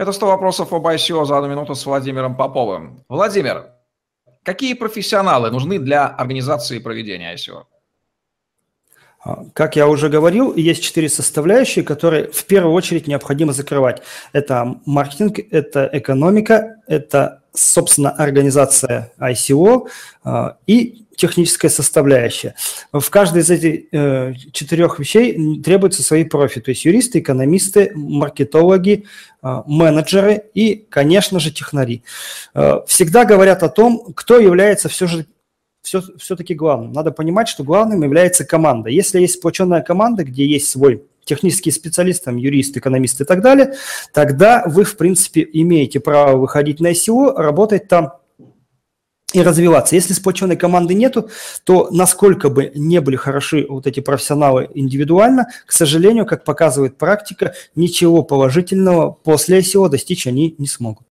Это 100 вопросов об ICO за одну минуту с Владимиром Поповым. Владимир, какие профессионалы нужны для организации проведения ICO? А, как я уже говорил, есть четыре составляющие, которые в первую очередь необходимо закрывать. Это маркетинг, это экономика, это, собственно, организация ICO а, и техническая составляющая. В каждой из этих э, четырех вещей требуются свои профи, то есть юристы, экономисты, маркетологи, э, менеджеры и, конечно же, технари. Э, всегда говорят о том, кто является все же все, все-таки главным. Надо понимать, что главным является команда. Если есть сплоченная команда, где есть свой технический специалист, там, юрист, экономист и так далее, тогда вы, в принципе, имеете право выходить на SEO, работать там и развиваться. Если сплоченной команды нету, то насколько бы не были хороши вот эти профессионалы индивидуально, к сожалению, как показывает практика, ничего положительного после SEO достичь они не смогут.